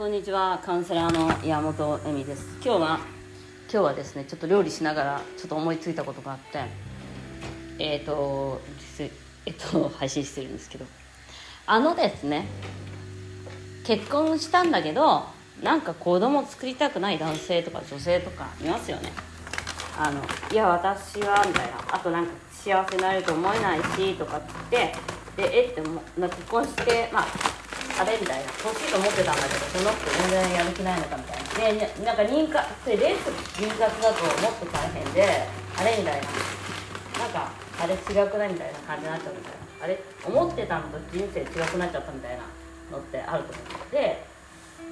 こんにちはカウンセラーの山本恵美です。今日は今日はですねちょっと料理しながらちょっと思いついたことがあってえっ、ー、とえっと配信してるんですけど。あのですね結婚したんだけどなんか子供作りたくない男性とか女性とかいますよね。あのいや私はみたいな。あとなんか幸せになれると思えないしとかってでえっても結婚してまああれみたいな欲しいと思ってたんだけどその子全然やる気ないのかみたいなでなんか妊活レース妊活だともっと大変であれみたいな。なんかあれ違くないみたいな感じになっちゃうみたいな。あれ思ってたのと人生違くなっちゃったみたいな。のってあると思う。で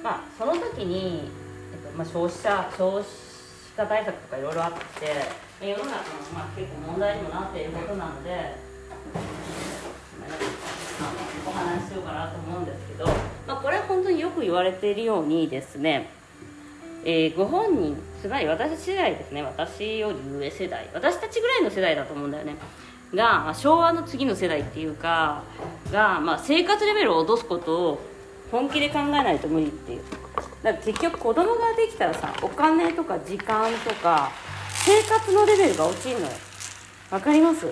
まあその時に、えっとまあ、消費者消費者対策とかいろいろあって世の中の、まあ、結構問題にもなっていることなのでお話しようかなと思うんですけど、まあ、これは本当によく言われているようにですね、えー、ご本人つまり私世代ですね私より上世代私たちぐらいの世代だと思うんだよね。が、まあ、昭和の次の世代っていうかが、まあ、生活レベルを落とすことを本気で考えないと無理っていう。だから結局子供ができたらさお金とか時間とか生活のレベルが落ちるのよ。わかります？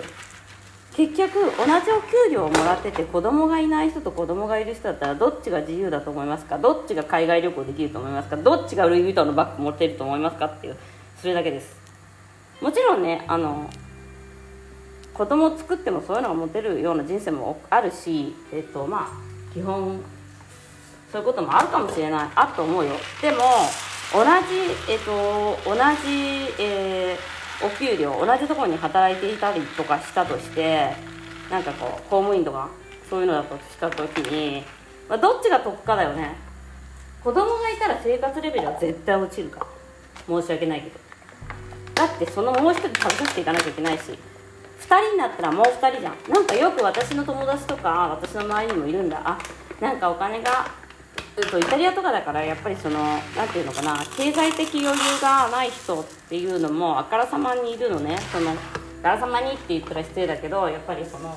結局同じお給料をもらってて子供がいない人と子供がいる人だったらどっちが自由だと思いますか？どっちが海外旅行できると思いますか？どっちがルイ・ヴィトンのバッグ持ってると思いますかっていうそれだけです。もちろんねあの子供を作ってもそういうのが持てるような人生もあるしえっとまあ基本そういうこともあるかもしれない。あと思うよ。でも同じえっと同じえーお給料同じところに働いていたりとかしたとしてなんかこう公務員とかそういうのだとした時に、まあ、どっちが得かだよね。子供がいたら生活レベルは絶対落ちるから。申し訳ないけど。だってそのもう一人食べさせていかなきゃいけないし。2人になったらもう2人じゃん。なんかよく私の友達とか私の周りにもいるんだ。あなんかお金がとイタリアとかだからやっぱりその何ていうのかな経済的余裕がない人っていうのもあからさまにいるのね。そのあからさまにって言ったら失礼だけどやっぱりその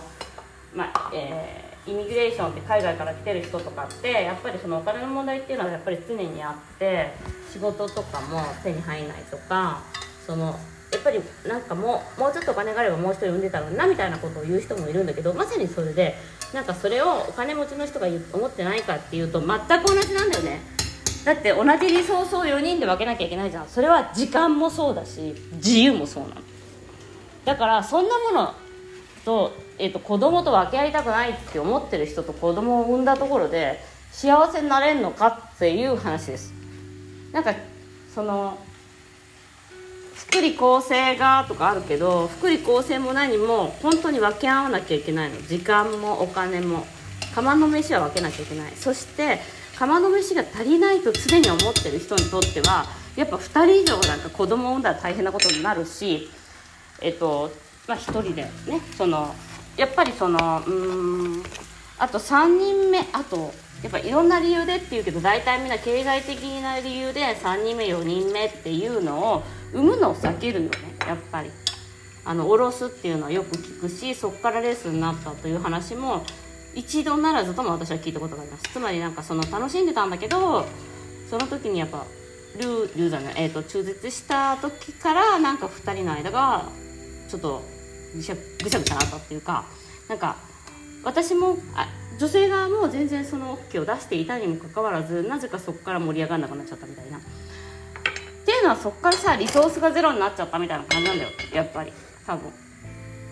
まあえー、イミグレーションって海外から来てる人とかってやっぱりそのお金の問題っていうのはやっぱり常にあって仕事とかも手に入らないとかそのっぱりなんかもうもうちょっとお金があればもう一人産んでたのになみたいなことを言う人もいるんだけどまさにそれでなんかそれをお金持ちの人が思ってないかっていうと全く同じなんだよね。だって同じリソースを4人で分けなきゃいけないじゃん。それは時間もそうだし自由もそうなの。だからそんなものと,、えーと、子供と分け合いたくないって思ってる人と子供を産んだところで幸せになれるのかっていう話です。なんかその福利厚生がとかあるけど福利厚生も何も本当に分け合わなきゃいけないの。時間もお金も。釜の飯は分けなきゃいけない。そして釜の飯が足りないと常に思ってる人にとってはやっぱ2人以上なんか子供を産んだら大変なことになるしえっとまあ1人でねそのやっぱりそのうんあと3人目あとやっぱいろんな理由でっていうけど大体みんな経済的な理由で3人目4人目っていうのを産むのを避けるよねやっぱり。あの下ろすっていうのはよく聞くしそこからレースになったという話も一度ならずとも私は聞いたことがあります。つまりなんかその楽しんでたんだけどその時にやっぱルールーじゃない、えーと、中絶した時からなんか2人の間がちょっとぐしゃぐしゃぐしゃなったっていうかなんか私もあ女性側も全然その OK を出していたにもかかわらずなぜかそこから盛り上がらなくなっちゃったみたいな。っていうのはそこからさリソースがゼロになっちゃったみたいな感じなんだよ。やっぱり。多分。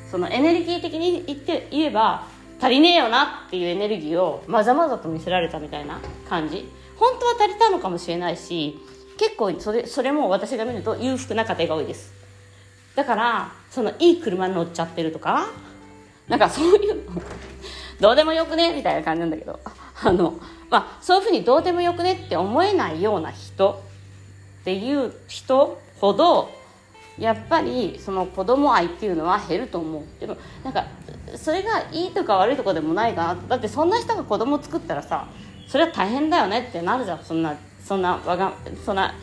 そのエネルギー的に言って言えば足りねえよなっていうエネルギーをまざまざと見せられたみたいな感じ。本当は足りたのかもしれないし結構それそれも私が見ると裕福な家庭が多いです。だからそのいい車に乗っちゃってるとかなんかそういうの。どうでもよくね？みたいな感じなんだけど。あの、まあ、そういうふうにどうでもよくねって思えないような人。っていう人ほどやっぱりその子供愛っていうのは減ると思う。でもなんかそれがいいとか悪いとかでもないかなだってそんな人が子供作ったらさそれは大変だよねってなるじゃん。そんなそんなわがそんな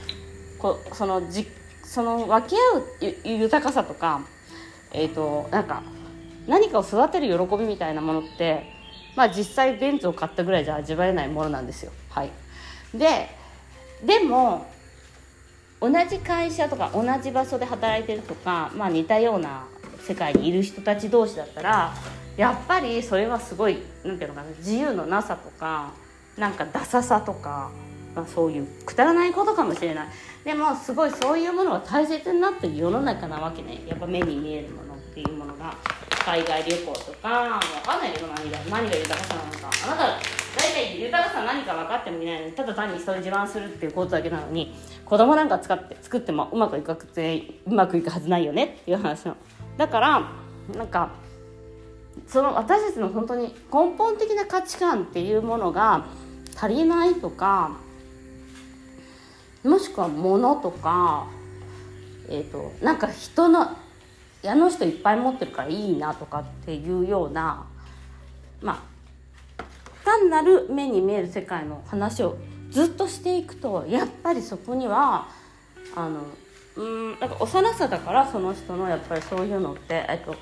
こそのじその分け合う豊かさとかえっ、ー、となんか何かを育てる喜びみたいなものってまあ実際ベンツを買ったぐらいじゃ味わえないものなんですよ。はい。ででも同じ会社とか同じ場所で働いてるとか、まあ、似たような世界にいる人たち同士だったらやっぱりそれはすごいなんていうのかな自由のなさとかなんかダサさとか、まあ、そういうくだらないことかもしれない。でもすごいそういうものが大切になってる世の中なわけね。やっぱ目に見えるものっていうものが。海外旅行とかもう分かんないけど何が何が豊かさなのか。あなた大体豊かさ何か分かってもいないのにただ単に人に自慢するっていうことだけなのに子供なんか使って作ってもうまくいかくてうまくいくはずないよねっていう話の。だからなんかその私たちの本当に根本的な価値観っていうものが足りないとかもしくは物とか、えーと、なんか人のあの人いっぱい持ってるからいいなとかっていうようなまあ単なる目に見える世界の話をずっとしていくとやっぱりそこにはあのうんなんか幼さだからその人のやっぱりそういうのって、えっと、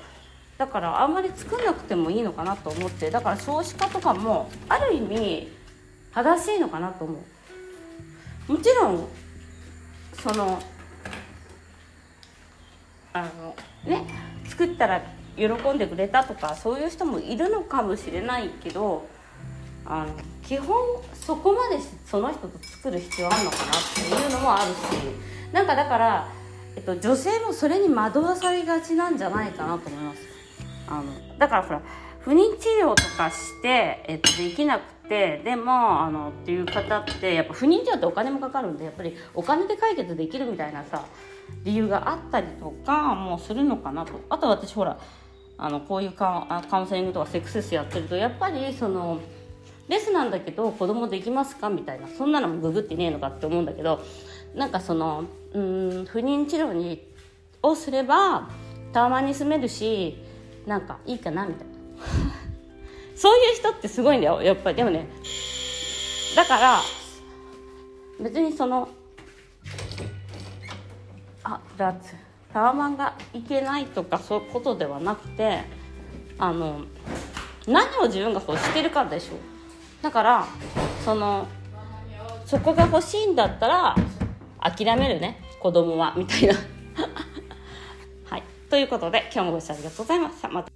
だからあんまり作んなくてもいいのかなと思ってだから少子化とかもある意味正しいのかなと思う。もちろんそのあのね作ったら喜んでくれたとかそういう人もいるのかもしれないけどあの基本そこまでその人と作る必要あるのかなっていうのもあるしなんかだから、えっと、女性もそれに惑わされがちなんじゃないかなと思います。あのだからほら不妊治療とかして、えっと、できなくてでもあのっていう方ってやっぱ不妊治療ってお金もかかるんでやっぱりお金で解決できるみたいなさ理由があったりとかもするのかなと。あと私ほらあのこういうカカウンセリングとかセックススやってるとやっぱりそのレスなんだけど子供できますかみたいなそんなのもググってねえのかって思うんだけどなんかそのうん不妊治療にをすればタワマンに住めるしなんかいいかなみたいな。そういう人ってすごいんだよやっぱり。でもねだから別にそのあだってタワマンがいけないとかそういうことではなくてあの何を自分が欲してるかでしょだからそのそこが欲しいんだったら諦めるね。子供はみたいな。はい。ということで今日もご視聴ありがとうございました。また。